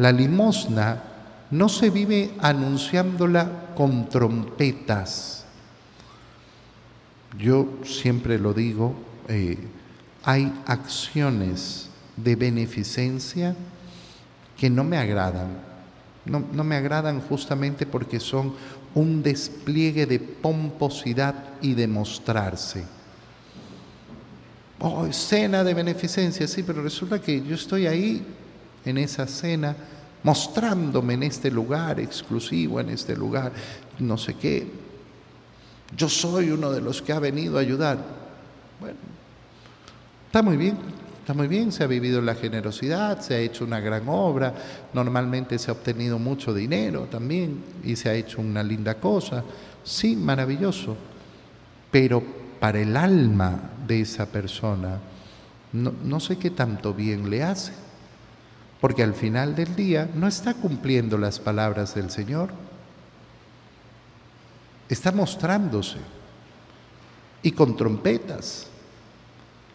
La limosna no se vive anunciándola con trompetas. Yo siempre lo digo, eh, hay acciones de beneficencia que no me agradan. No, no, me agradan justamente porque son un despliegue de pomposidad y de mostrarse. Oh, cena de beneficencia, sí, pero resulta que yo estoy ahí en esa cena mostrándome en este lugar exclusivo, en este lugar, no sé qué. Yo soy uno de los que ha venido a ayudar. Bueno, está muy bien, está muy bien, se ha vivido la generosidad, se ha hecho una gran obra, normalmente se ha obtenido mucho dinero también y se ha hecho una linda cosa. Sí, maravilloso, pero para el alma de esa persona, no, no sé qué tanto bien le hace porque al final del día no está cumpliendo las palabras del Señor. Está mostrándose y con trompetas.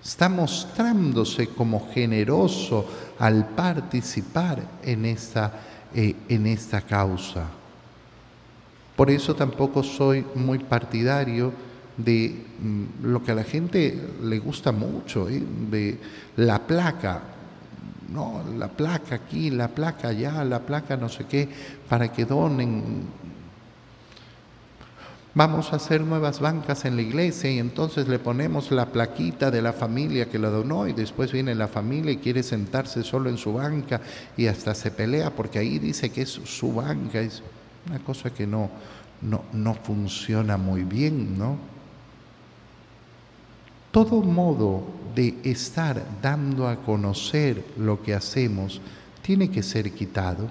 Está mostrándose como generoso al participar en esta, eh, en causa. Por eso tampoco soy muy partidario de mm, lo que a la gente le gusta mucho, ¿eh? de la placa no, la placa aquí, la placa allá, la placa no sé qué, para que donen. Vamos a hacer nuevas bancas en la iglesia y entonces le ponemos la plaquita de la familia que la donó y después viene la familia y quiere sentarse solo en su banca y hasta se pelea porque ahí dice que es su banca. Es una cosa que no, no, no funciona muy bien, ¿no? Todo modo de estar dando a conocer lo que hacemos tiene que ser quitado.